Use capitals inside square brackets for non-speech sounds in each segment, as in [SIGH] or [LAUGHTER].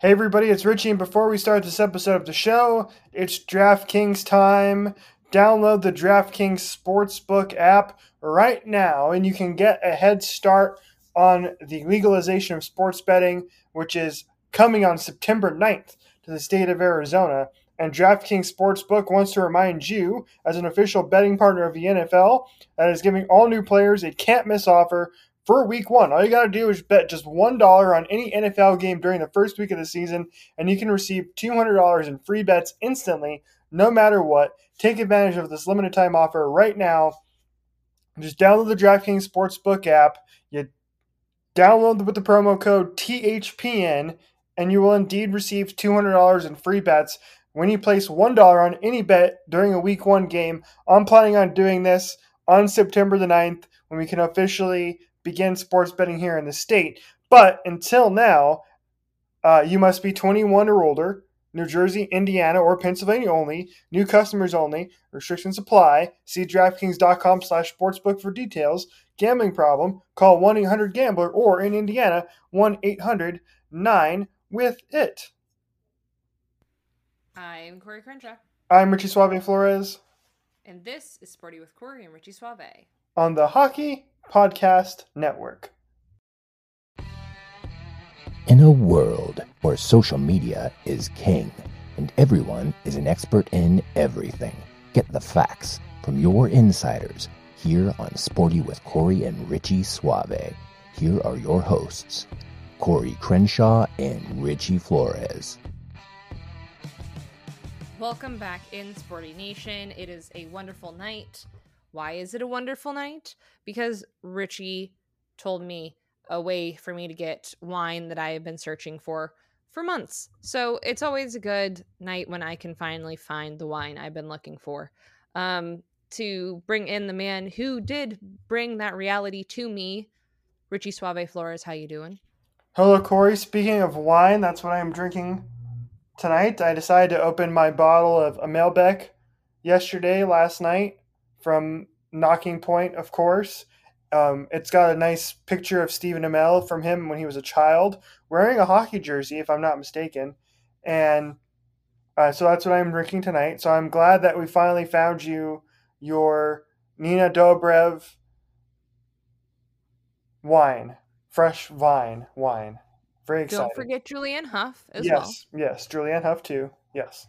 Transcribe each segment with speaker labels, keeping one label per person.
Speaker 1: Hey everybody, it's Richie, and before we start this episode of the show, it's DraftKings time. Download the DraftKings Sportsbook app right now, and you can get a head start on the legalization of sports betting, which is coming on September 9th to the state of Arizona. And DraftKings Sportsbook wants to remind you, as an official betting partner of the NFL, that is giving all new players a can't miss offer for week one. All you got to do is bet just $1 on any NFL game during the first week of the season, and you can receive $200 in free bets instantly, no matter what. Take advantage of this limited time offer right now. Just download the DraftKings Sportsbook app. You download with the promo code THPN, and you will indeed receive $200 in free bets when you place $1 on any bet during a week one game. I'm planning on doing this on September the 9th when we can officially begin sports betting here in the state. But until now, uh, you must be 21 or older, New Jersey, Indiana, or Pennsylvania only. New customers only. Restrictions apply. See DraftKings.com slash sportsbook for details. Gambling problem? Call 1-800-GAMBLER or in Indiana, 1-800-9-WITH-IT.
Speaker 2: I'm Corey Crenshaw.
Speaker 1: I'm Richie Suave Flores.
Speaker 2: And this is Sporty with Corey and Richie Suave.
Speaker 1: On the Hockey Podcast Network.
Speaker 3: In a world where social media is king and everyone is an expert in everything, get the facts from your insiders here on Sporty with Corey and Richie Suave. Here are your hosts, Corey Crenshaw and Richie Flores.
Speaker 2: Welcome back in Sporty Nation. It is a wonderful night. Why is it a wonderful night? Because Richie told me a way for me to get wine that I have been searching for for months. So it's always a good night when I can finally find the wine I've been looking for. Um, to bring in the man who did bring that reality to me, Richie Suave Flores. How you doing?
Speaker 1: Hello, Corey. Speaking of wine, that's what I'm drinking tonight. I decided to open my bottle of Amelbec yesterday, last night, from Nocking Point, of course. Um, it's got a nice picture of Stephen Amell from him when he was a child, wearing a hockey jersey, if I'm not mistaken. And uh, so that's what I'm drinking tonight. So I'm glad that we finally found you your Nina Dobrev wine, fresh vine wine. Very excited.
Speaker 2: Don't forget Julianne Hough as
Speaker 1: yes,
Speaker 2: well.
Speaker 1: Yes, yes, Julianne Hough too. Yes.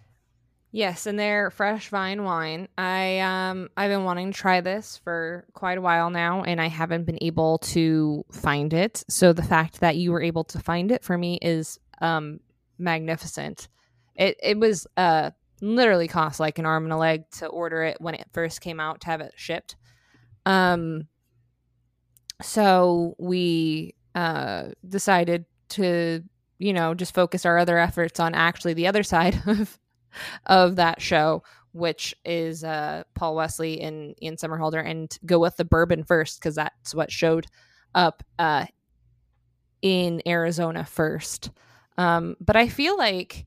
Speaker 2: Yes, and they're fresh vine wine. I um I've been wanting to try this for quite a while now and I haven't been able to find it. So the fact that you were able to find it for me is um magnificent. It it was uh literally cost like an arm and a leg to order it when it first came out to have it shipped. Um so we uh decided to you know just focus our other efforts on actually the other [LAUGHS] side of of that show, which is uh, Paul Wesley and Ian Somerhalder, and go with the bourbon first because that's what showed up uh, in Arizona first. Um, but I feel like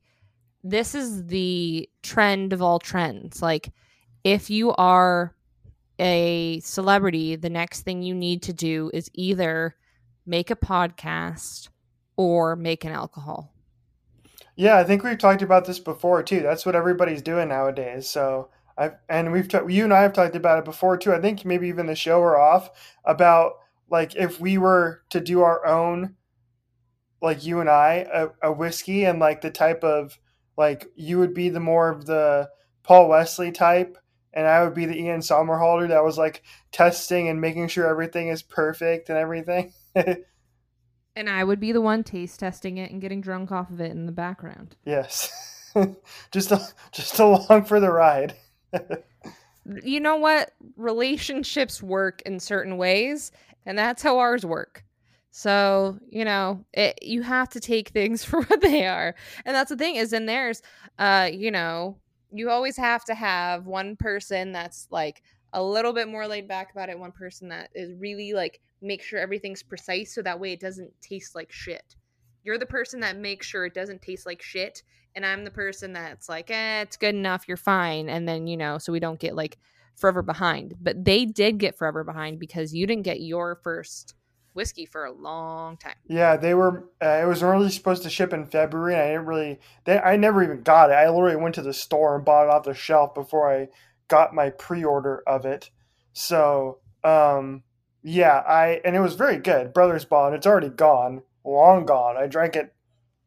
Speaker 2: this is the trend of all trends. Like, if you are a celebrity, the next thing you need to do is either make a podcast or make an alcohol.
Speaker 1: Yeah, I think we've talked about this before too. That's what everybody's doing nowadays. So I and we've ta- you and I have talked about it before too. I think maybe even the show or off about like if we were to do our own like you and I a, a whiskey and like the type of like you would be the more of the Paul Wesley type and I would be the Ian Somerhalder that was like testing and making sure everything is perfect and everything. [LAUGHS]
Speaker 2: and I would be the one taste testing it and getting drunk off of it in the background.
Speaker 1: Yes. [LAUGHS] just a, just along for the ride. [LAUGHS]
Speaker 2: you know what? Relationships work in certain ways, and that's how ours work. So, you know, it, you have to take things [LAUGHS] for what they are. And that's the thing is in theirs, uh, you know, you always have to have one person that's like a little bit more laid back about it, one person that is really like make sure everything's precise so that way it doesn't taste like shit. You're the person that makes sure it doesn't taste like shit, and I'm the person that's like, eh, it's good enough, you're fine. And then, you know, so we don't get like forever behind. But they did get forever behind because you didn't get your first whiskey for a long time.
Speaker 1: Yeah, they were. Uh, it was originally supposed to ship in February, and I didn't really. They, I never even got it. I literally went to the store and bought it off the shelf before I got my pre-order of it. So, um, yeah, I and it was very good. Brothers Bond. It's already gone, long gone. I drank it.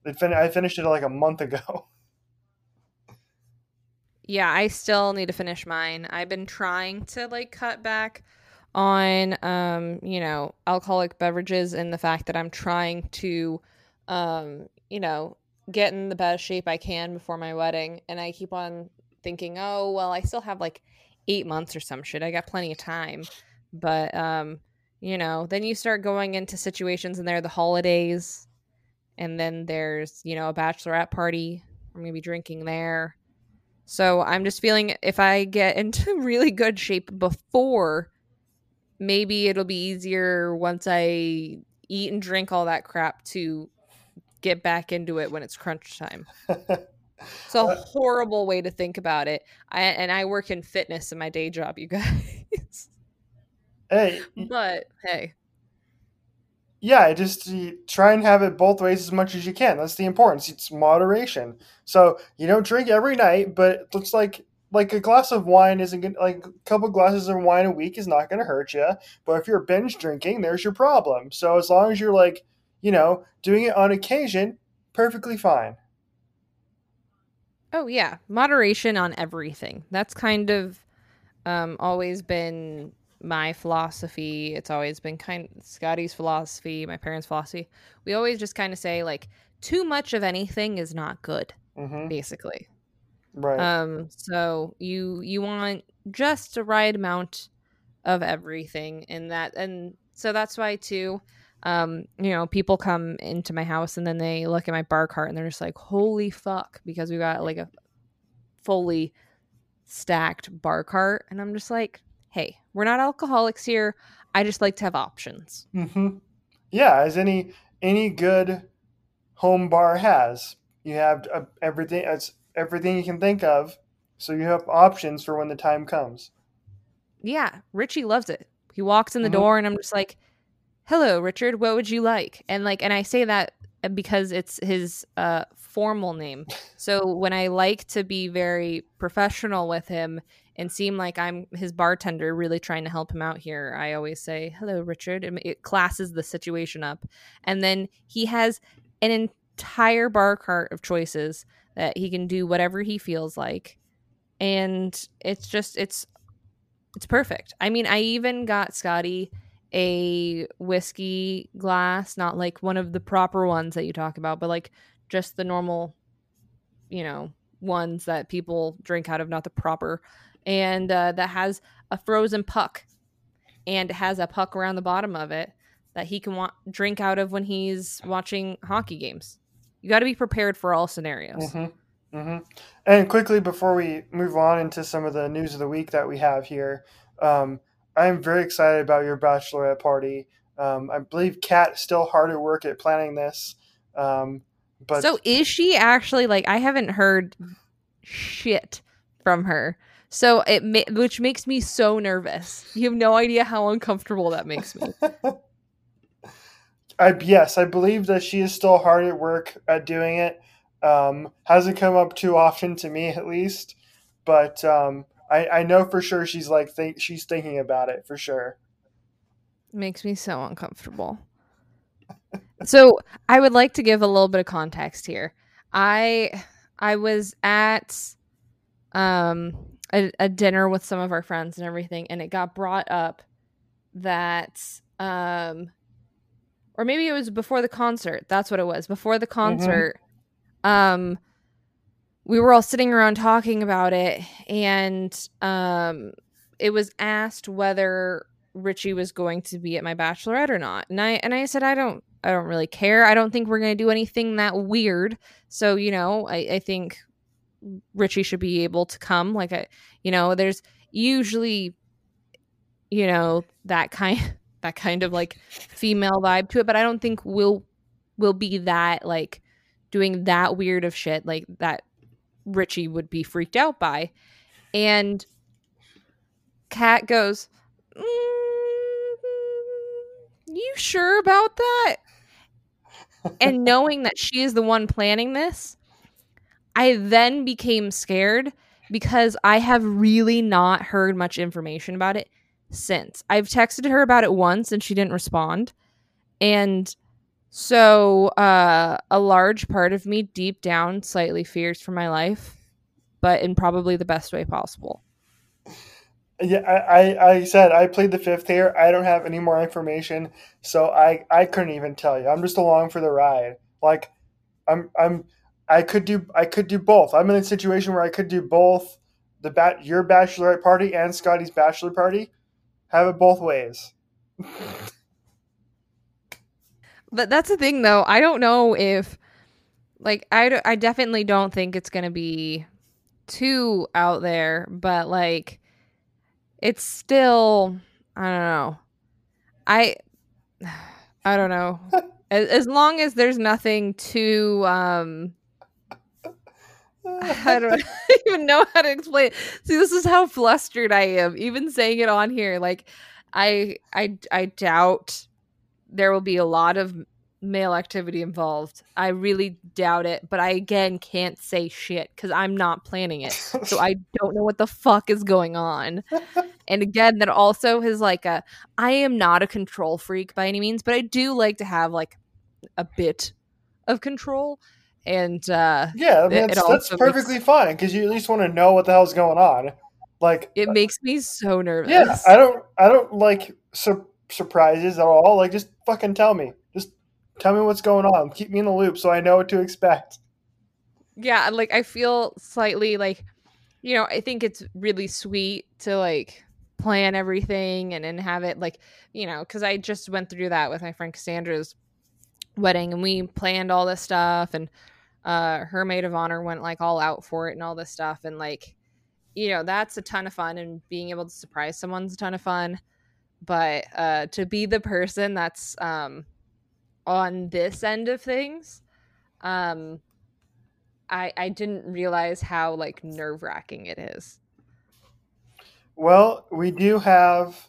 Speaker 1: it fin- I finished it like a month ago. [LAUGHS]
Speaker 2: Yeah, I still need to finish mine. I've been trying to like cut back on um, you know, alcoholic beverages and the fact that I'm trying to um, you know, get in the best shape I can before my wedding and I keep on thinking, "Oh, well, I still have like 8 months or some shit. I got plenty of time." But um, you know, then you start going into situations and there are the holidays and then there's, you know, a bachelorette party. I'm going to be drinking there. So I'm just feeling if I get [LAUGHS] into really good shape before maybe it'll be easier once I eat and drink all that crap to get back into it when it's crunch time. it's a [LAUGHS] uh, horrible way to think about it. I, and I work in fitness in my day job, you guys.
Speaker 1: Hey,
Speaker 2: but hey,
Speaker 1: yeah, just try and have it both ways as much as you can. That's the importance. It's moderation. So you don't drink every night, but it looks like like a glass of wine isn't gonna, like a couple glasses of wine a week is not going to hurt you. But if you're binge drinking, there's your problem. So as long as you're like, you know, doing it on occasion, perfectly fine.
Speaker 2: Oh yeah, moderation on everything. That's kind of um, always been my philosophy. It's always been kind Scotty's philosophy, my parents' philosophy. We always just kind of say like too much of anything is not good, mm-hmm. basically.
Speaker 1: Right.
Speaker 2: Um. So you you want just the right amount of everything, and that and so that's why too. Um, you know, people come into my house and then they look at my bar cart and they're just like, "Holy fuck!" Because we got like a fully stacked bar cart, and I'm just like, "Hey, we're not alcoholics here. I just like to have options."
Speaker 1: Mm-hmm. Yeah, as any any good home bar has, you have uh, everything. It's everything you can think of, so you have options for when the time comes.
Speaker 2: Yeah, Richie loves it. He walks in the mm-hmm. door, and I'm just like, "Hello, Richard. What would you like?" And like, and I say that because it's his uh, formal name. [LAUGHS] So when I like to be very professional with him and seem like I'm his bartender, really trying to help him out here, I always say, "Hello, Richard." And it classes the situation up, and then he has an entire bar cart of choices that he can do whatever he feels like and it's just it's it's perfect i mean i even got scotty a whiskey glass not like one of the proper ones that you talk about but like just the normal you know ones that people drink out of not the proper and uh, that has a frozen puck and has a puck around the bottom of it that he can wa- drink out of when he's watching hockey games you got to be prepared for all scenarios.
Speaker 1: Mm-hmm. Mm-hmm. And quickly before we move on into some of the news of the week that we have here, um, I'm very excited about your bachelorette party. Um, I believe Kat is still hard at work at planning this. Um, but
Speaker 2: so is she actually like? I haven't heard shit from her. So it ma- which makes me so nervous. You have no idea how uncomfortable that makes me. [LAUGHS]
Speaker 1: I yes, I believe that she is still hard at work at doing it. Um, hasn't come up too often to me, at least, but um, I, I know for sure she's like think she's thinking about it for sure.
Speaker 2: Makes me so uncomfortable. So I would like to give a little bit of context here. I I was at um a, a dinner with some of our friends and everything, and it got brought up that um or maybe it was before the concert. That's what it was. Before the concert, mm-hmm. um we were all sitting around talking about it and um it was asked whether Richie was going to be at my bachelorette or not. And I and I said I don't I don't really care. I don't think we're gonna do anything that weird. So, you know, I, I think Richie should be able to come. Like I you know, there's usually you know, that kind [LAUGHS] that kind of like female vibe to it, but I don't think we'll we'll be that like doing that weird of shit like that Richie would be freaked out by. And Kat goes, mm, You sure about that? And knowing that she is the one planning this, I then became scared because I have really not heard much information about it since. I've texted her about it once and she didn't respond. And so uh, a large part of me deep down slightly fears for my life, but in probably the best way possible.
Speaker 1: Yeah, I, I, said I played the fifth here. I don't have any more information, so I, I couldn't even tell you. I'm just along for the ride. Like, I'm I'm I could do I could do both. I'm in a situation where I could do both the bat your bachelorette party and Scotty's bachelor party. Have it both ways.
Speaker 2: but that's the thing, though. I don't know if, like, I I definitely don't think it's gonna be too out there, but like it's still I don't know. I [SIGHS] I don't know. [LAUGHS] as, as long as there's nothing too um [LAUGHS] I don't [LAUGHS] even know how to explain. It. See, this is how flustered I am, even saying it on here. Like, I, I, I doubt there will be a lot of male activity involved. I really doubt it, but I again can't say shit because I'm not planning it. So I [LAUGHS] don't know what the fuck is going on. And again, that also is like a I am not a control freak by any means, but I do like to have like a bit of control. And uh
Speaker 1: yeah, I mean, that's, that's perfectly makes, fine because you at least want to know what the hell's going on. Like
Speaker 2: it makes me so nervous.
Speaker 1: Yeah, I don't I don't like sur- surprises at all. Like just fucking tell me. Tell me what's going on. Keep me in the loop so I know what to expect.
Speaker 2: Yeah, like I feel slightly like you know, I think it's really sweet to like plan everything and then have it like, you know, cuz I just went through that with my friend Cassandra's wedding and we planned all this stuff and uh her maid of honor went like all out for it and all this stuff and like you know, that's a ton of fun and being able to surprise someone's a ton of fun. But uh to be the person that's um on this end of things um i i didn't realize how like nerve wracking it is.
Speaker 1: Well we do have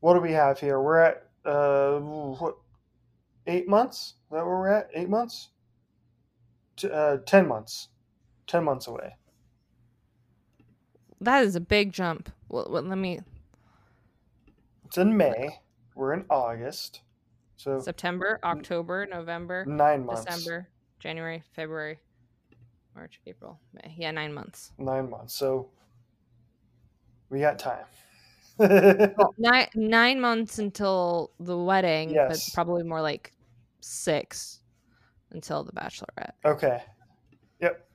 Speaker 1: what do we have here? We're at uh what eight months? Is that where we're at? Eight months? T- uh, 10 months. 10 months away.
Speaker 2: That is a big jump. Well, well let me
Speaker 1: it's in may. We're in august so
Speaker 2: September, October, November,
Speaker 1: nine months.
Speaker 2: December, January, February, March, April, May. Yeah, nine months.
Speaker 1: Nine months. So we got time.
Speaker 2: well, [LAUGHS] nine nine months until the wedding,
Speaker 1: yes.
Speaker 2: but probably more like six until the bachelorette.
Speaker 1: Okay. Yep.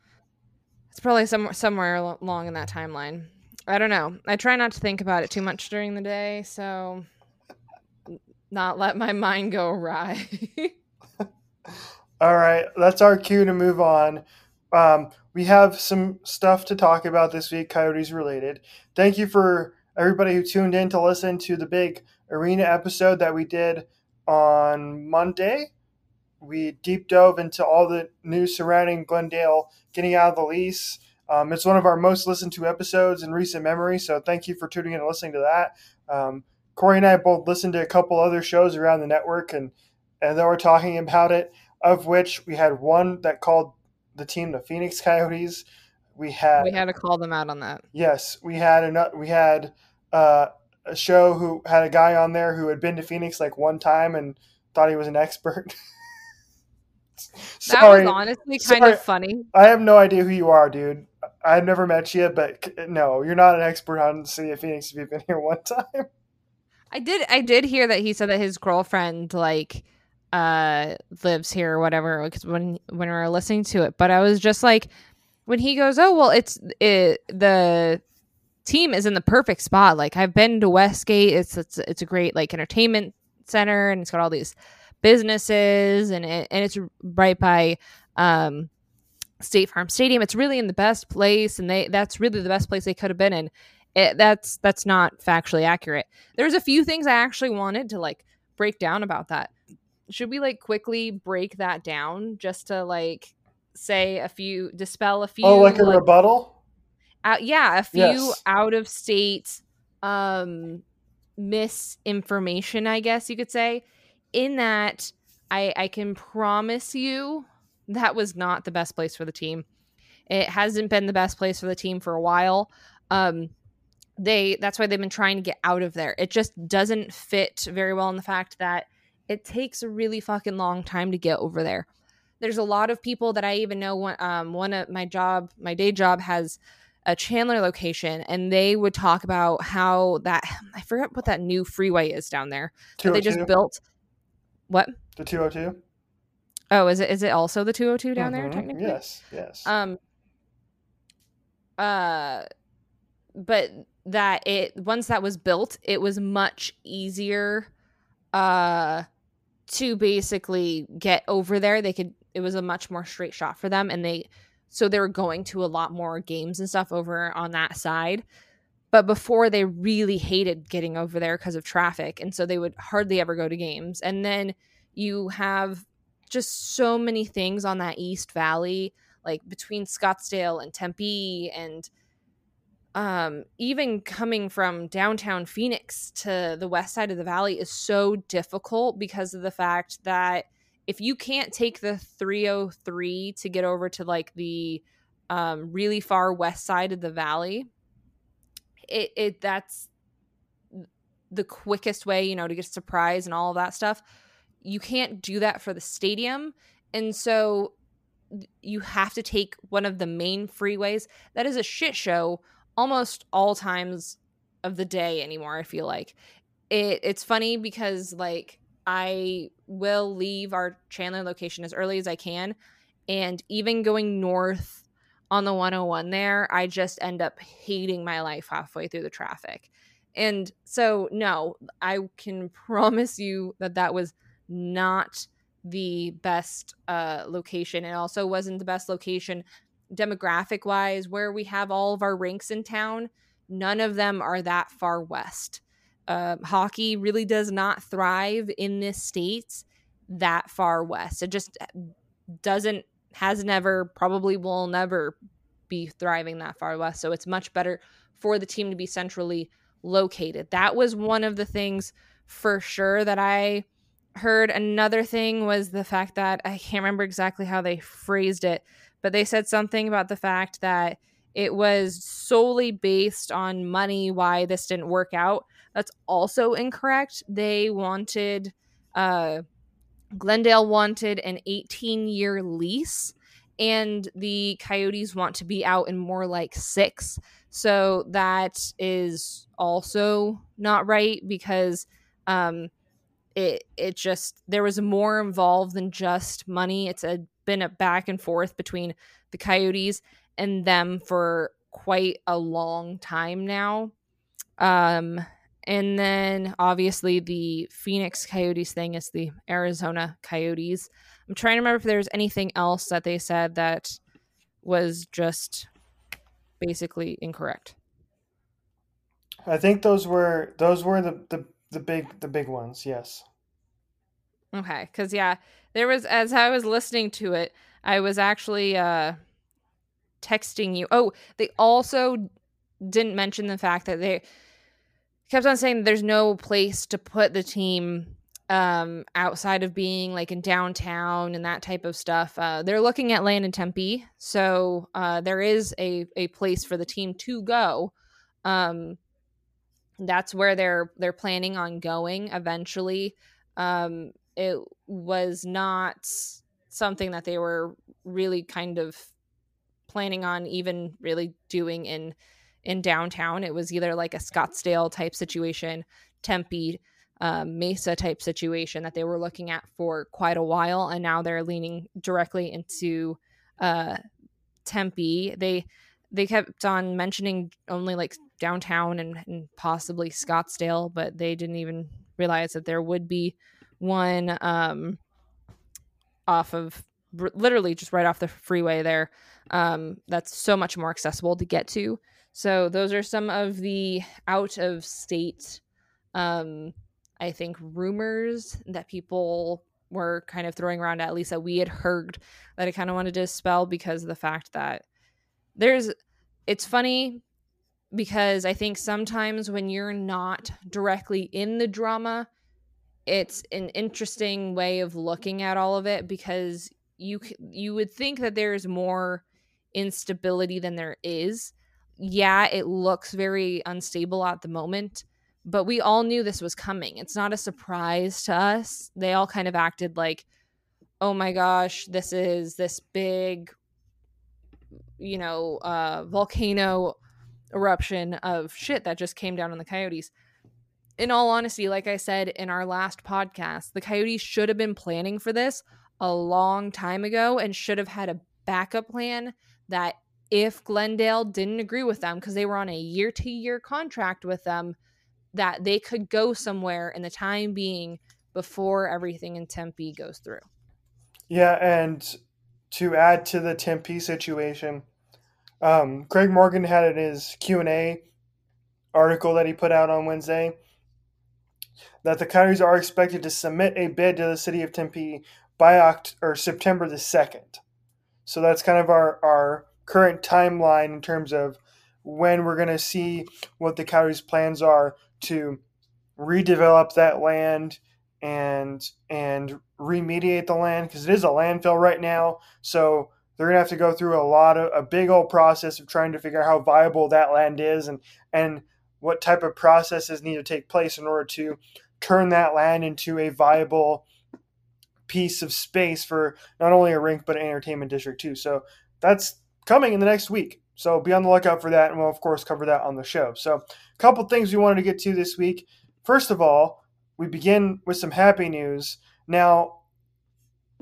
Speaker 2: It's probably somewhere somewhere along in that timeline. I don't know. I try not to think about it too much during the day, so not let my mind go awry. [LAUGHS]
Speaker 1: All right, that's our cue to move on. Um, we have some stuff to talk about this week, Coyotes related. Thank you for everybody who tuned in to listen to the big arena episode that we did on Monday. We deep dove into all the news surrounding Glendale getting out of the lease. Um, it's one of our most listened to episodes in recent memory, so thank you for tuning in and listening to that. Um, Corey and I both listened to a couple other shows around the network, and and they were talking about it. Of which we had one that called the team the Phoenix Coyotes. We had
Speaker 2: we had to call them out on that.
Speaker 1: Yes, we had another. We had uh, a show who had a guy on there who had been to Phoenix like one time and thought he was an expert. [LAUGHS]
Speaker 2: that was honestly kind Sorry. of funny.
Speaker 1: I have no idea who you are, dude. I've never met you, but no, you're not an expert on City of Phoenix if you've been here [LAUGHS] one time.
Speaker 2: I did I did hear that he said that his girlfriend like uh lives here or whatever because when when we were listening to it, but I was just like when he goes, "Oh, well, it's it, the team is in the perfect spot. Like I've been to Westgate. It's it's it's a great like entertainment center and it's got all these businesses and it, and it's right by um State Farm Stadium. It's really in the best place, and they that's really the best place they could have been in. It, that's that's not factually accurate. There's a few things I actually wanted to like break down about that. Should we like quickly break that down just to like say a few dispel a few?
Speaker 1: Oh, like a like, rebuttal.
Speaker 2: Uh, yeah, a few yes. out of state um misinformation, I guess you could say. In that, I I can promise you that was not the best place for the team. It hasn't been the best place for the team for a while. Um, they that's why they've been trying to get out of there. It just doesn't fit very well in the fact that it takes a really fucking long time to get over there. There's a lot of people that I even know. One, um, one of my job, my day job has a Chandler location, and they would talk about how that [SIGHS] I forget what that new freeway is down there. That they just oh built. What
Speaker 1: the two hundred two?
Speaker 2: Oh, is it is it also the 202 down mm-hmm. there technically?
Speaker 1: Yes, yes.
Speaker 2: Um uh but that it once that was built, it was much easier uh to basically get over there. They could it was a much more straight shot for them and they so they were going to a lot more games and stuff over on that side. But before they really hated getting over there because of traffic and so they would hardly ever go to games. And then you have just so many things on that East Valley, like between Scottsdale and Tempe and um, even coming from downtown Phoenix to the west side of the valley is so difficult because of the fact that if you can't take the 303 to get over to like the um, really far west side of the valley, it, it that's the quickest way, you know, to get a surprise and all of that stuff you can't do that for the stadium. And so you have to take one of the main freeways. That is a shit show almost all times of the day anymore, I feel like. It it's funny because like I will leave our Chandler location as early as I can and even going north on the 101 there, I just end up hating my life halfway through the traffic. And so no, I can [LAUGHS] promise you that that was not the best uh, location. It also wasn't the best location demographic wise, where we have all of our rinks in town. None of them are that far west. Uh, hockey really does not thrive in this state that far west. It just uh, doesn't, has never, probably will never be thriving that far west. So it's much better for the team to be centrally located. That was one of the things for sure that I heard another thing was the fact that I can't remember exactly how they phrased it, but they said something about the fact that it was solely based on money why this didn't work out. That's also incorrect. They wanted uh Glendale wanted an 18 year lease and the Coyotes want to be out in more like 6. So that is also not right because um it it just there was more involved than just money. It's a been a back and forth between the Coyotes and them for quite a long time now. Um and then obviously the Phoenix Coyotes thing is the Arizona Coyotes. I'm trying to remember if there's anything else that they said that was just basically incorrect.
Speaker 1: I think those were those were the, the the big the big ones, yes.
Speaker 2: Okay, cuz yeah, there was as I was listening to it, I was actually uh texting you. Oh, they also didn't mention the fact that they kept on saying there's no place to put the team um, outside of being like in downtown and that type of stuff. Uh, they're looking at land in Tempe, so uh, there is a a place for the team to go. Um, that's where they're they're planning on going eventually. Um, it was not something that they were really kind of planning on even really doing in in downtown. It was either like a Scottsdale type situation, Tempe, um, Mesa type situation that they were looking at for quite a while, and now they're leaning directly into uh, Tempe. They they kept on mentioning only like downtown and, and possibly Scottsdale, but they didn't even realize that there would be one um, off of literally just right off the freeway there. Um, that's so much more accessible to get to. So those are some of the out of state, um, I think, rumors that people were kind of throwing around. At least that we had heard that I kind of wanted to dispel because of the fact that there's. It's funny because I think sometimes when you're not directly in the drama, it's an interesting way of looking at all of it because you you would think that there's more instability than there is. Yeah, it looks very unstable at the moment, but we all knew this was coming. It's not a surprise to us. They all kind of acted like, "Oh my gosh, this is this big you know, uh volcano eruption of shit that just came down on the coyotes." In all honesty, like I said in our last podcast, the Coyotes should have been planning for this a long time ago and should have had a backup plan that if Glendale didn't agree with them because they were on a year to year contract with them, that they could go somewhere in the time being before everything in Tempe goes through.
Speaker 1: Yeah, and to add to the Tempe situation, um, Craig Morgan had in his Q and A article that he put out on Wednesday that the counties are expected to submit a bid to the city of Tempe by Oct- or September the 2nd. So that's kind of our, our current timeline in terms of when we're going to see what the county's plans are to redevelop that land and and remediate the land because it is a landfill right now. So they're gonna have to go through a lot of a big old process of trying to figure out how viable that land is and and what type of processes need to take place in order to turn that land into a viable piece of space for not only a rink but an entertainment district too. So that's coming in the next week. So be on the lookout for that, and we'll of course cover that on the show. So a couple things we wanted to get to this week. First of all, we begin with some happy news. Now,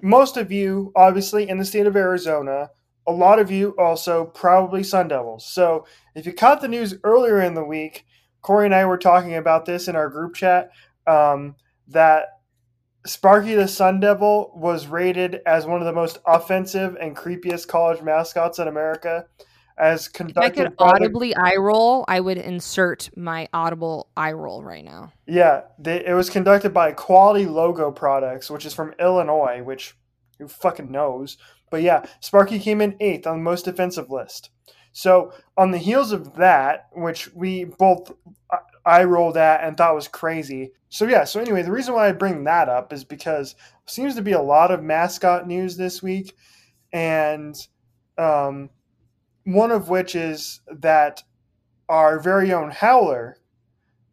Speaker 1: most of you, obviously, in the state of Arizona, a lot of you also probably Sun Devils. So if you caught the news earlier in the week, Corey and I were talking about this in our group chat um, that Sparky the Sun Devil was rated as one of the most offensive and creepiest college mascots in America. As conducted,
Speaker 2: if I could audibly the, eye roll, I would insert my audible eye roll right now.
Speaker 1: Yeah, they, it was conducted by Quality Logo Products, which is from Illinois. Which who fucking knows? But yeah, Sparky came in eighth on the most offensive list. So on the heels of that, which we both I rolled at and thought was crazy. So yeah, so anyway, the reason why I bring that up is because seems to be a lot of mascot news this week, and um, one of which is that our very own Howler,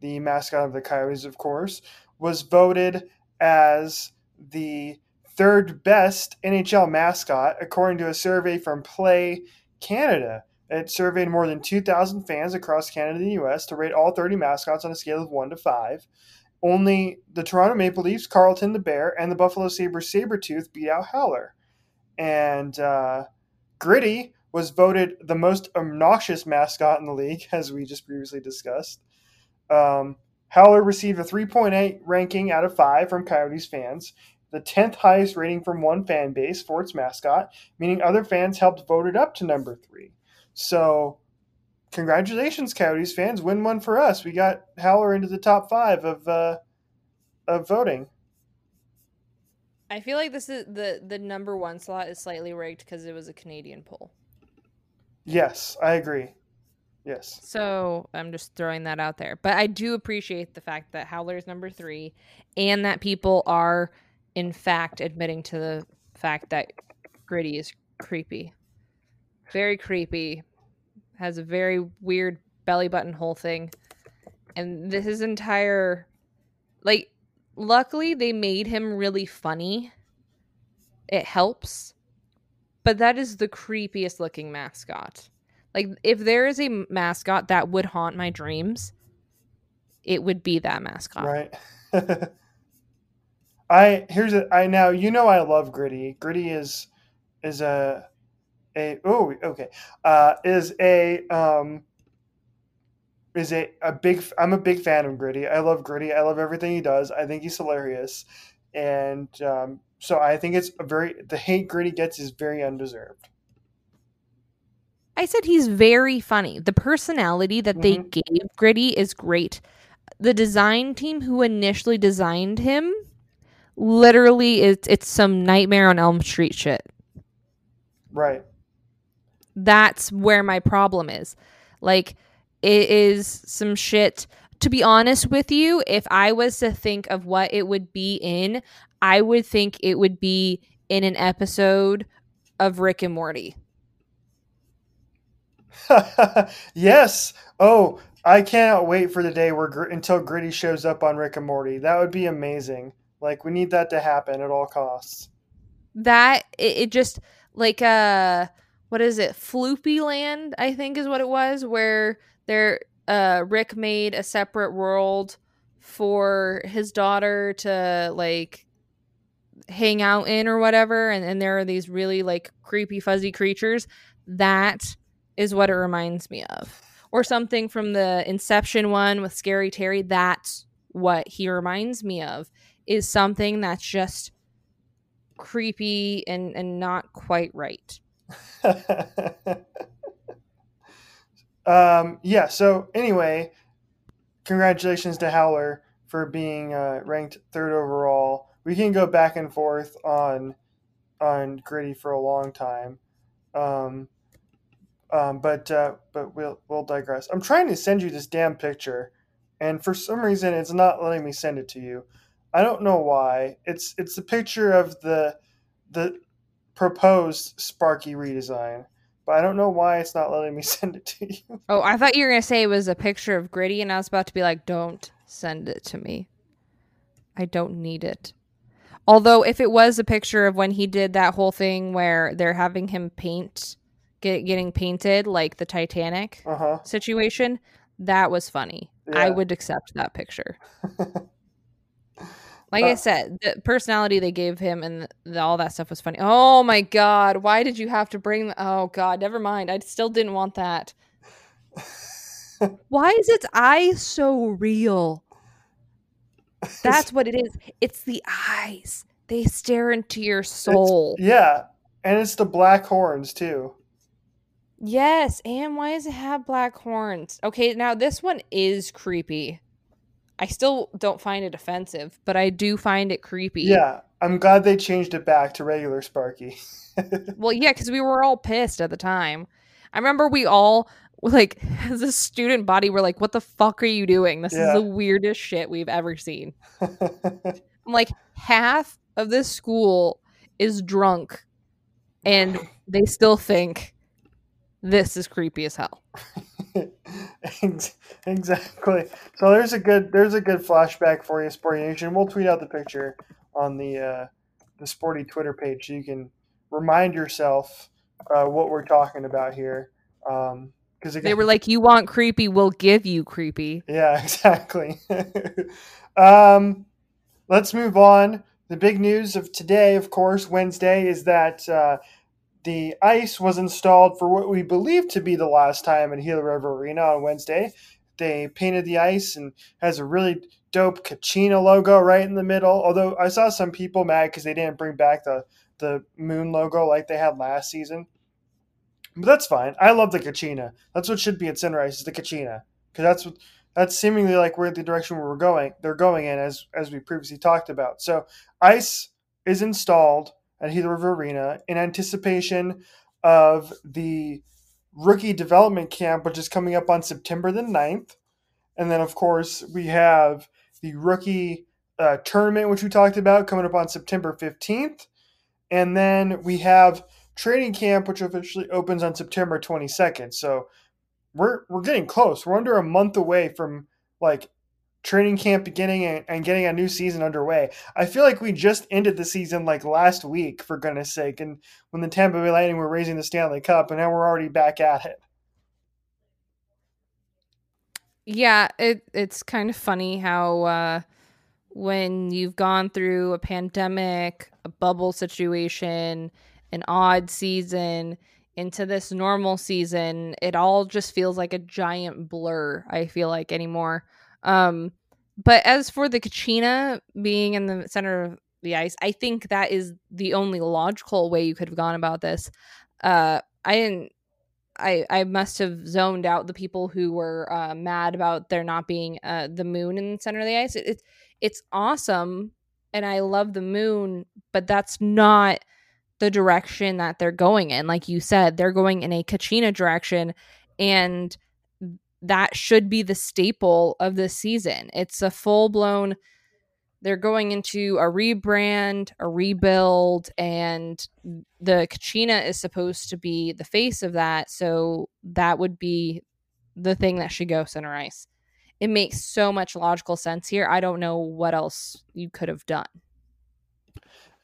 Speaker 1: the mascot of the Coyotes, of course, was voted as the third best NHL mascot according to a survey from Play Canada. It surveyed more than 2,000 fans across Canada and the U.S. to rate all 30 mascots on a scale of 1 to 5. Only the Toronto Maple Leafs, Carlton the Bear, and the Buffalo Sabres Sabretooth beat out Howler. And uh, Gritty was voted the most obnoxious mascot in the league, [LAUGHS] as we just previously discussed. Um, Howler received a 3.8 ranking out of 5 from Coyotes fans, the 10th highest rating from one fan base for its mascot, meaning other fans helped vote it up to number 3. So, congratulations, Coyotes fans! Win one for us. We got Howler into the top five of uh, of voting.
Speaker 2: I feel like this is the the number one slot is slightly rigged because it was a Canadian poll.
Speaker 1: Yes, I agree. Yes.
Speaker 2: So I'm just throwing that out there, but I do appreciate the fact that Howler is number three, and that people are, in fact, admitting to the fact that Gritty is creepy very creepy. Has a very weird belly button hole thing. And this is entire like luckily they made him really funny it helps, but that is the creepiest looking mascot. Like if there is a mascot that would haunt my dreams, it would be that mascot.
Speaker 1: Right. [LAUGHS] I here's a I now you know I love Gritty. Gritty is is a a oh okay uh is a um is a, a big I'm a big fan of Gritty. I love Gritty. I love everything he does. I think he's hilarious, and um, so I think it's a very the hate Gritty gets is very undeserved.
Speaker 2: I said he's very funny. The personality that they
Speaker 1: Mhm.
Speaker 2: gave Gritty is great. The design team who initially designed him literally it's it's some nightmare on Elm Street shit.
Speaker 1: Right.
Speaker 2: That's where my problem is. Like it is some shit to be honest with you, if I was to think of what it would be in, I would think it would be in an episode of Rick and Morty. [LAUGHS]
Speaker 1: yes. Oh, I cannot wait for the day where Gr- until Gritty shows up on Rick and Morty. That would be amazing. Like we need that to happen at all costs.
Speaker 2: that it, it just like uh what is it? Froopyland i think is what it was where there uh rick made a separate world for his daughter to like hang out in or whatever and, and there are these really like creepy fuzzy creatures. That is what it reminds me of. Or something from the inception one with scary terry that's what he reminds me of is something that's just creepy and and not quite right. [LAUGHS]
Speaker 1: um, yeah. So anyway, congratulations to Howler for being uh, ranked third overall. We can go back and forth on on Gritty for a long time, um, um, but uh, but we'll we'll digress. I'm trying to send you this damn picture, and for some reason it's not letting me send it to you. I don't know why. It's it's a picture of the the proposed Sparky redesign, but I don't know why it's not letting me [LAUGHS] send it to you.
Speaker 2: Oh, I thought you were gonna say it was a picture of Gritty, and I was about to be like, "Don't send it to me. I don't need it." Although, if it was a picture of when he did that whole thing where they're having him paint, get getting painted like the Titanic
Speaker 1: Uh huh.
Speaker 2: situation, that was funny. I would accept that picture. [LAUGHS] Like I
Speaker 1: Uh,
Speaker 2: said, the personality they gave him and the, all that stuff was funny. Oh my god, why did you have to bring? Oh god, never mind. I still didn't want that. Why is its eye so real? That's what it is. It's the eyes. They stare into your soul.
Speaker 1: yeah, and it's the black horns too.
Speaker 2: Yes, and why does it have black horns? Okay, now this one is creepy. I still don't find it offensive, but I do find it creepy.
Speaker 1: Yeah, I'm glad they changed it back to regular Sparky. [LAUGHS]
Speaker 2: Well, yeah, because we were all pissed at the time. I remember we all, like, [LAUGHS] as a student body, were like, what the fuck are you doing? This
Speaker 1: Yeah.
Speaker 2: is the weirdest shit we've ever seen. [LAUGHS] I'm like, half of this school is drunk, and they still think this is creepy as hell.
Speaker 1: Ex- exactly. So there's a good there's a good flashback for you, Sporty Nation. We'll tweet out the picture on the uh, the Sporty Twitter page so you can remind yourself uh, what we're talking about here. Um, because
Speaker 2: They were like, you want creepy, we'll give you creepy.
Speaker 1: Yeah, [LAUGHS] exactly. [LAUGHS] um, let's move on. The big news of today, of course, Wednesday, is that uh, the ice was installed for what we believe to be the last time in Gila River Arena on Wednesday. They painted the ice and has a really dope Kachina logo right in the middle. Although I saw some people mad because they didn't bring back the the moon logo like they had last season. But that's fine. I love the Kachina. That's what should be at Sunrise is the Kachina because that's what that's seemingly like where the direction we're going. They're going in as as we previously talked about. So ice is installed at Gila River Arena in anticipation of the rookie development camp, which is coming up on September the 9th. And then, of course, we have the rookie uh, tournament, which we talked about, coming up on September 15th. And then we have training camp, which officially opens on September 22nd. So we're we're getting close. We're under a month away from like training camp beginning and, getting a new season underway. I feel like we just ended the season like last week, for goodness sake, and when the Tampa Bay Lightning were raising the Stanley Cup, and now we're already back at it.
Speaker 2: Yeah, it it's kind of funny how uh, when you've gone through a pandemic, a bubble situation, an odd season into this normal season, it all just feels like a giant blur. I feel like anymore. Um, but as for the Kachina being in the center of the ice, I think that is the only logical way you could have gone about this. Uh, I didn't. I I must have zoned out the people who were uh, mad about there not being uh, the moon in the center of the ice. It, it, it's awesome, and I love the moon, but that's not the direction that they're going in. Like you said, they're going in a Kachina direction, and that should be the staple of this season. It's a full blown, they're going into a rebrand, a rebuild, and the Kachina is supposed to be the face of that. So that would be the thing that should go center ice. It makes so much logical sense here. I don't know what else you could have done.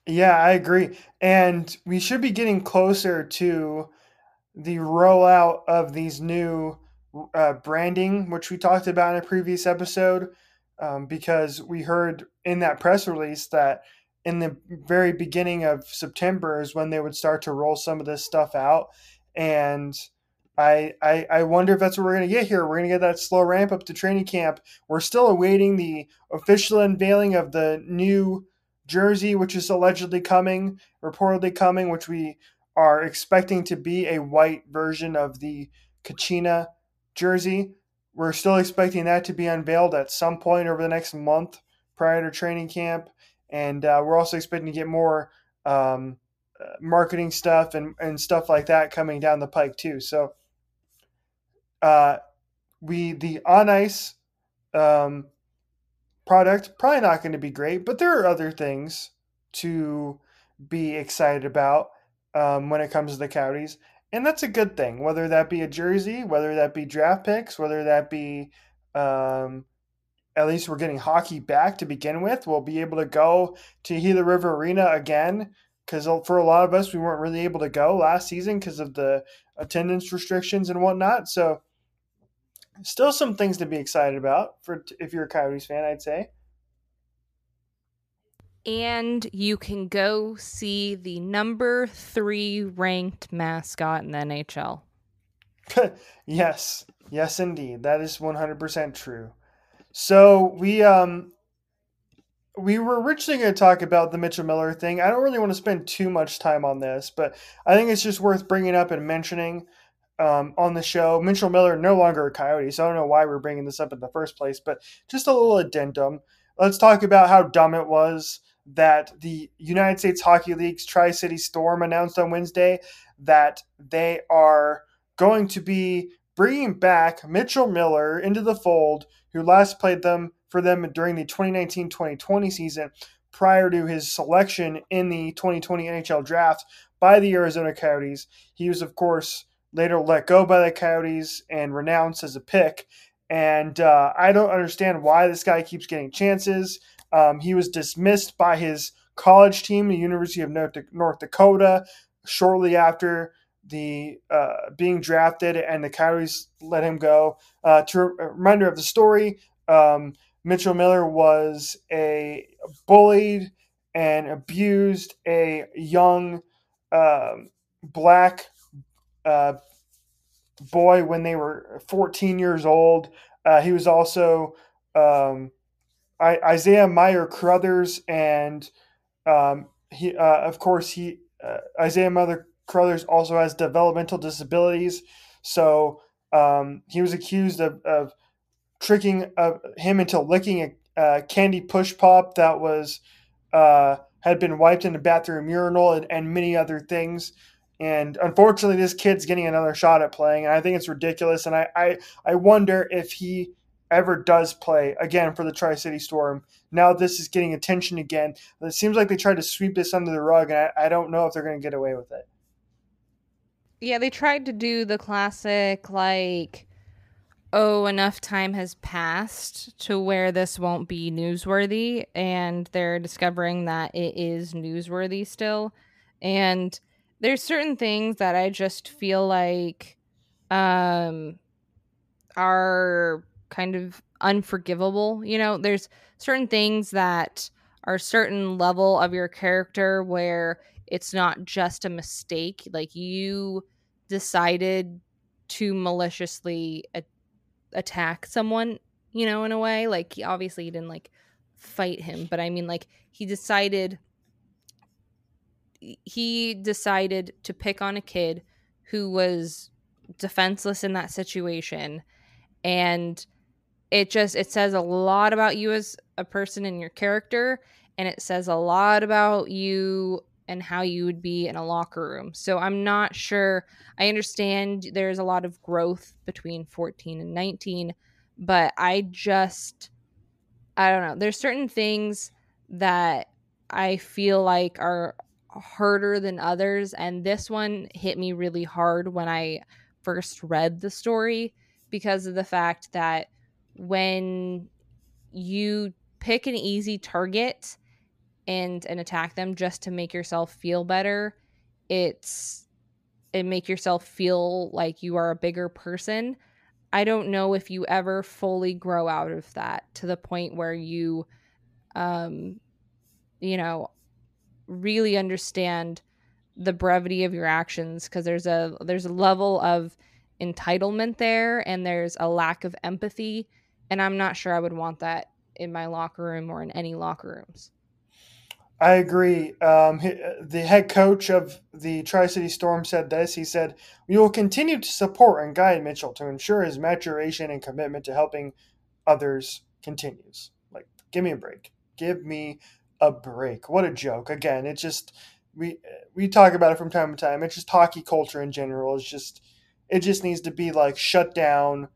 Speaker 1: Yeah, I agree. And we should be getting closer to the rollout of these new uh, branding, which we talked about in a previous episode, um, because we heard in that press release that in the very beginning of September is when they would start to roll some of this stuff out. And I, I, I wonder if that's what we're going to get here. We're going to get that slow ramp up to training camp. We're still awaiting the official unveiling of the new jersey, which is allegedly coming, reportedly coming, which we are expecting to be a white version of the Kachina jersey. We're still expecting that to be unveiled at some point over the next month prior to training camp. And uh, we're also expecting to get more um, uh, marketing stuff and, and stuff like that coming down the pike, too. So, uh, we, the on ice um, product, probably not going to be great, but there are other things to be excited about um, when it comes to the Coyotes and that's a good thing. Whether that be a jersey, whether that be draft picks, whether that be um, at least we're getting hockey back to begin with. We'll be able to go to Gila River Arena again because for a lot of us, we weren't really able to go last season because of the attendance restrictions and whatnot. So, still some things to be excited about for if you're a Coyotes fan, I'd say
Speaker 2: and you can go see the number three ranked mascot in the NHL. [LAUGHS]
Speaker 1: yes, yes, indeed, that is one hundred percent true. So we um we were originally going to talk about the Mitchell Miller thing. I don't really want to spend too much time on this, but I think it's just worth bringing up and mentioning um, on the show. Mitchell Miller no longer a Coyote, so I don't know why we're bringing this up in the first place, but just a little addendum. Let's talk about how dumb it was that the United States Hockey League's Tri City Storm announced on Wednesday that they are going to be bringing back Mitchell Miller into the fold, who last played them for them during the 2019 2020 season prior to his selection in the 2020 NHL draft by the Arizona Coyotes. He was, of course, later let go by the Coyotes and renounced as a pick. And uh, I don't understand why this guy keeps getting chances. Um, he was dismissed by his college team, the University of North Dakota, shortly after the uh, being drafted, and the Coyotes let him go. Uh, to a reminder of the story, um, Mitchell Miller was a bullied and abused a young um, black uh, boy when they were 14 years old. Uh, he was also um, Isaiah Meyer Crothers and um, he, uh, of course, he uh, Isaiah Meyer Crothers also has developmental disabilities, so um, he was accused of, of tricking uh, him into licking a, a, candy push pop that was uh, had been wiped in the bathroom urinal and, and many other things. And unfortunately, this kid's getting another shot at playing, and I think it's ridiculous. And I, I, I wonder if he ever does play again for the Tri City Storm. Now this is getting attention again. It seems like they tried to sweep this under the rug, and I, I don't know if they're going to get away with it.
Speaker 2: Yeah, they tried to do the classic, like, oh, enough time has passed to where this won't be newsworthy, and they're discovering that it is newsworthy still. And there's certain things that I just feel like um, are kind of unforgivable. You know, there's certain things that are certain level of your character where it's not just a mistake. Like you decided to maliciously a- attack someone, you know, in a way. Like obviously he didn't like fight him, but I mean like he decided he decided to pick on a kid who was defenseless in that situation and it just it says a lot about you as a person and your character and it says a lot about you and how you would be in a locker room. So I'm not sure. I understand there's a lot of growth between 14 and 19, but I just I don't know. There's certain things that I feel like are harder than others and this one hit me really hard when I first read the story because of the fact that when you pick an easy target and and attack them just to make yourself feel better it's it make yourself feel like you are a bigger person. I don't know if you ever fully grow out of that to the point where you um you know really understand the brevity of your actions because there's a there's a level of entitlement there and there's a lack of empathy and i'm not sure i would want that in my locker room or in any locker rooms
Speaker 1: I agree. Um, the head coach of the Tri City Storm said this. He said, We will continue to support and guide Mitchell to ensure his maturation and commitment to helping others continues. Like, give me a break. Give me a break. What a joke. Again, it's just, we, we talk about it from time to time. It's just hockey culture in general. It's just, it just needs to be like shut down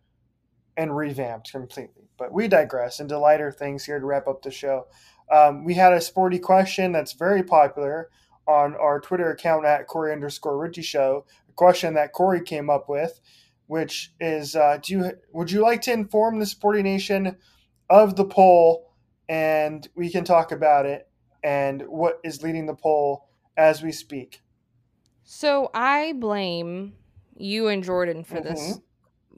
Speaker 1: and revamped completely. But we digress into lighter things here to wrap up the show. Um, we had a sporty question that's very popular on our Twitter account at Corey underscore Richie Show. A question that Corey came up with, which is, uh, do you would you like to inform the Sporty Nation of the poll, and we can talk about it and what is leading the poll as we speak.
Speaker 2: So I blame you and Jordan for mm-hmm. this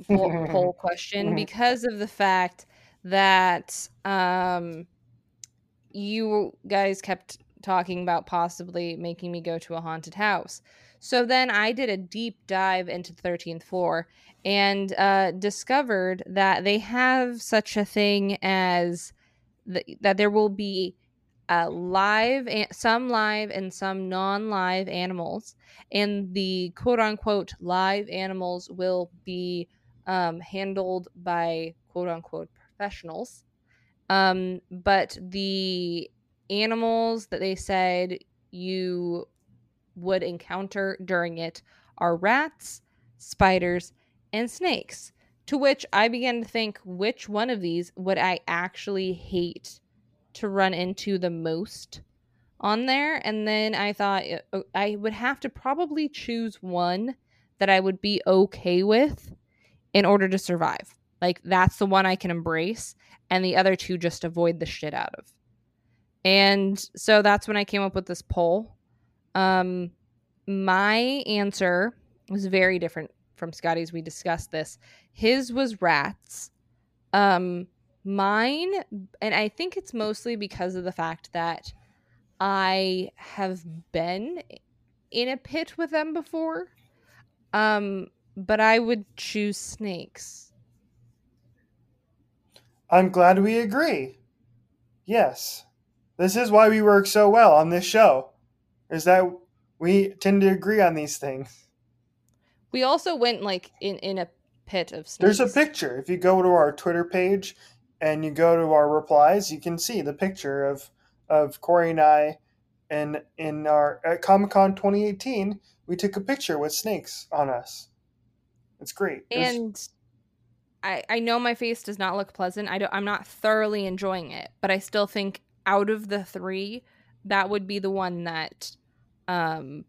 Speaker 2: poll, [LAUGHS] poll question mm-hmm. because of the fact that um, you guys kept talking about possibly making me go to a haunted house. So then I did a deep dive into the 13th floor and uh, discovered that they have such a thing as the, that there will be uh, live, some live and some non live animals. And the quote unquote live animals will be um, handled by quote unquote professionals. Um, but the animals that they said you would encounter during it are rats, spiders, and snakes. To which I began to think, which one of these would I actually hate to run into the most on there? And then I thought uh, I would have to probably choose one that I would be okay with in order to survive. Like, that's the one I can embrace and the other two just avoid the shit out of. And so that's when I came up with this poll. Um, my answer was very different from Scotty's. We discussed this. His was rats. Um, mine, and I think it's mostly because of the fact that I have been in a pit with them before. Um, but I would choose snakes.
Speaker 1: I'm glad we agree. Yes. This is why we work so well on this show. Is that we tend to agree on these things.
Speaker 2: We also went like in in a pit of snakes.
Speaker 1: There's a picture. If you go to our Twitter page and you go to our replies, you can see the picture of of Corey and I and in our at Comic Con 2018, we took a picture with snakes on us. It's great.
Speaker 2: And I, I know my face does not look pleasant. I don't, I'm not thoroughly enjoying it, but I still think out of the three, that would be the one that um,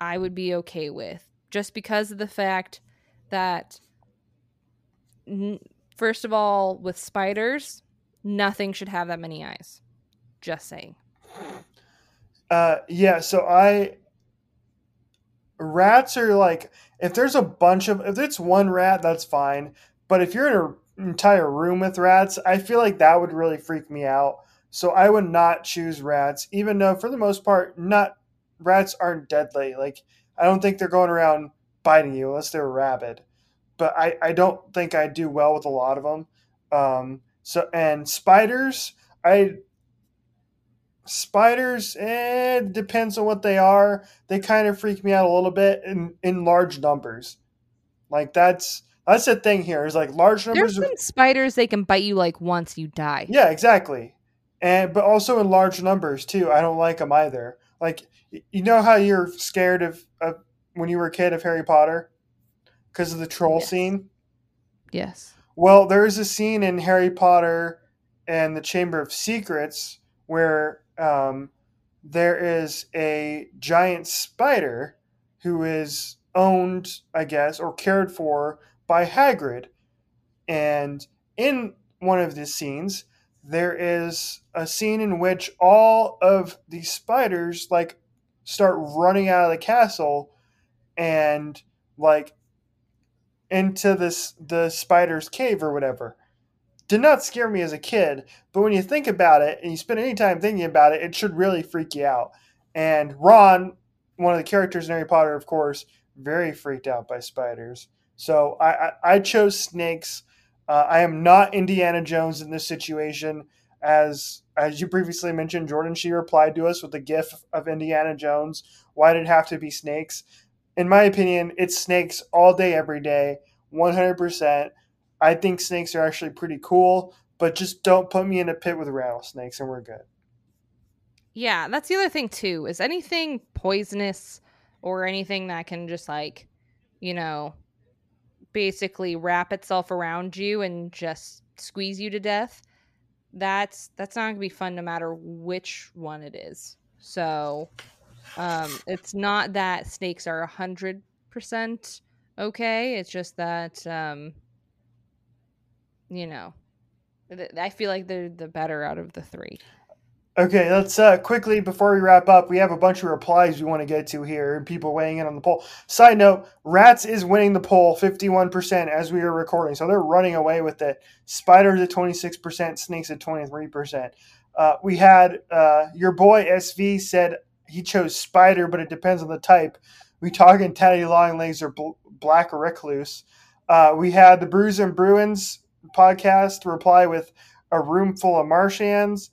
Speaker 2: I would be okay with, just because of the fact that n- first of all, with spiders, nothing should have that many eyes. Just saying.
Speaker 1: Uh, yeah. So I rats are like if there's a bunch of if it's one rat, that's fine. But if you're in an entire room with rats, I feel like that would really freak me out. So I would not choose rats, even though for the most part, not rats aren't deadly. Like I don't think they're going around biting you unless they're rabid. But I, I don't think I'd do well with a lot of them. Um, so and spiders, I spiders eh, it depends on what they are. They kind of freak me out a little bit in in large numbers. Like that's that's the thing here is like large numbers
Speaker 2: There's some spiders they can bite you like once you die.
Speaker 1: yeah exactly. And but also in large numbers too. I don't like them either. Like you know how you're scared of, of when you were a kid of harry potter? Because of the troll
Speaker 2: Yes.
Speaker 1: scene?
Speaker 2: Yes.
Speaker 1: Well, there is a scene in Harry Potter and the Chamber of Secrets where um, there is a giant spider who is owned, I guess, or cared for by Hagrid. And in one of the scenes, there is a scene in which all of the spiders like start running out of the castle and like into this the spider's cave or whatever. Did not scare me as a kid, but when you think about it and you spend any time thinking about it, it should really freak you out. And Ron, one of the characters in Harry Potter, of course, very freaked out by spiders. So I, I, I chose snakes. Uh, I am not Indiana Jones in this situation, as as you previously mentioned. Jordan she replied to us with a GIF of Indiana Jones. Why did it have to be snakes? in my opinion, it's snakes all day, every day, 100%. I think snakes are actually pretty cool, but just don't put me in a pit with rattlesnakes and we're good.
Speaker 2: Yeah, that's the other thing too. Is anything poisonous or anything that can just like, you know, basically wrap itself around you and just squeeze you to death? That's that's not going to be fun no matter which one it is. So, um it's not that snakes are a 100% okay. It's just that um you know, th- I feel like they're the better out of the three.
Speaker 1: Okay, let's uh, quickly, before we wrap up, we have a bunch of replies we want to get to here and people weighing in on the poll. Side note Rats is winning the poll 51% as we are recording, so they're running away with it. Spiders at 26%, Snakes at 23%. Uh, we had uh, your boy SV said he chose Spider, but it depends on the type. We talking Teddy Longlegs or bl- Black Recluse. Uh, we had the Brews and Bruins podcast reply with a room full of Martians.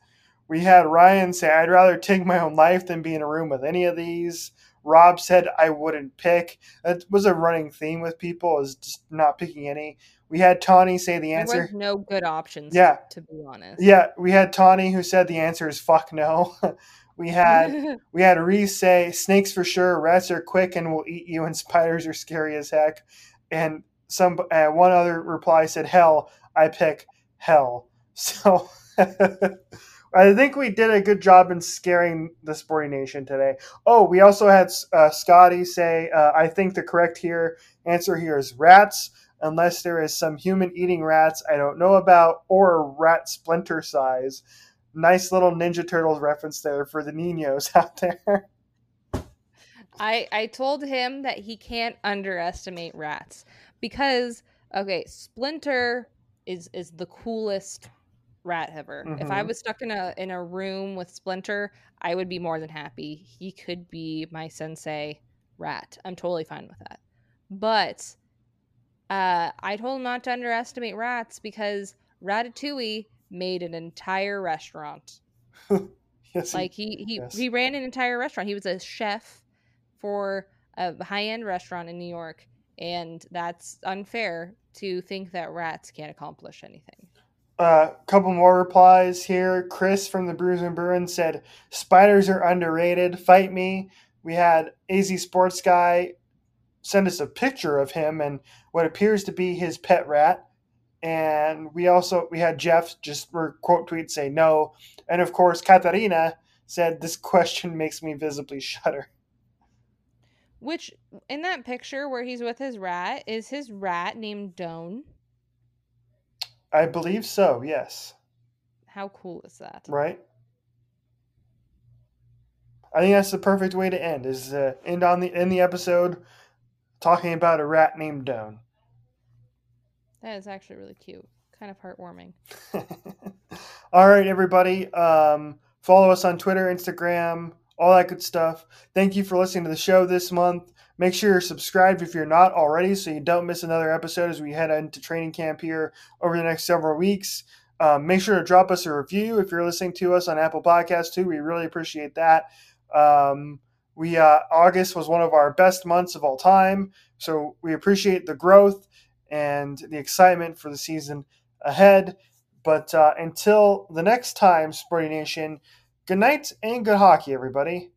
Speaker 1: We had Ryan say, I'd rather take my own life than be in a room with any of these. Rob said, I wouldn't pick. That was a running theme with people, is just not picking any. We had Tawny say the
Speaker 2: There
Speaker 1: answer.
Speaker 2: was no good options.
Speaker 1: Yeah.
Speaker 2: to be honest.
Speaker 1: Yeah, we had Tawny who said the answer is fuck no. [LAUGHS] we had [LAUGHS] we had Reese say snakes for sure, rats are quick and will eat you, and [LAUGHS] spiders are scary as heck. And some uh, one other reply said hell. I pick hell. [LAUGHS] So I think we did a good job in scaring the Sporting Nation today. Oh, we also had uh, Scotty say, uh, I think the correct here answer here is rats, unless there is some human eating rats I don't know about or rat splinter size. Nice little Ninja Turtles reference there for the Ninos [LAUGHS] out there.
Speaker 2: I I told him that he can't underestimate rats because okay, Splinter is is the coolest rat ever. If I
Speaker 1: Mhm.
Speaker 2: was stuck in a in a room with Splinter, I would be more than happy. He could be my sensei rat. I'm totally fine with that. But uh I told him not to underestimate rats because Ratatouille made an entire restaurant. [LAUGHS]
Speaker 1: yes,
Speaker 2: Like he he
Speaker 1: yes.
Speaker 2: he ran an entire restaurant. He was a chef for a high end restaurant in New York, and that's unfair to think that rats can't accomplish anything.
Speaker 1: A uh, couple more replies here. Chris from the Brews and Bruins said, Spiders are underrated. Fight me. We had AZ Sports Guy send us a picture of him and what appears to be his pet rat. And we also we had Jeff just quote tweet say no. And of course Katarina said this [LAUGHS] question makes me visibly shudder.
Speaker 2: Which in that picture where he's with his rat is his rat named Doan.
Speaker 1: I believe so. Yes.
Speaker 2: How cool is that?
Speaker 1: Right. I think that's the perfect way to end. Is uh, end on the end the episode talking about a rat named Doan.
Speaker 2: That is actually really cute. Kind of heartwarming. [LAUGHS]
Speaker 1: All right, everybody. Um, follow us on Twitter, Instagram, all that good stuff. Thank you for listening to the show this month. Make sure you're subscribed if you're not already so you don't miss another episode as we head into training camp here over the next several weeks. Um, make sure to drop us a review if you're listening to us on Apple Podcasts too. We really appreciate that. Um, we uh, August was one of our best months of all time, so we appreciate the growth and the excitement for the season ahead. But uh, until the next time, Sporty Nation, good night and good hockey, everybody.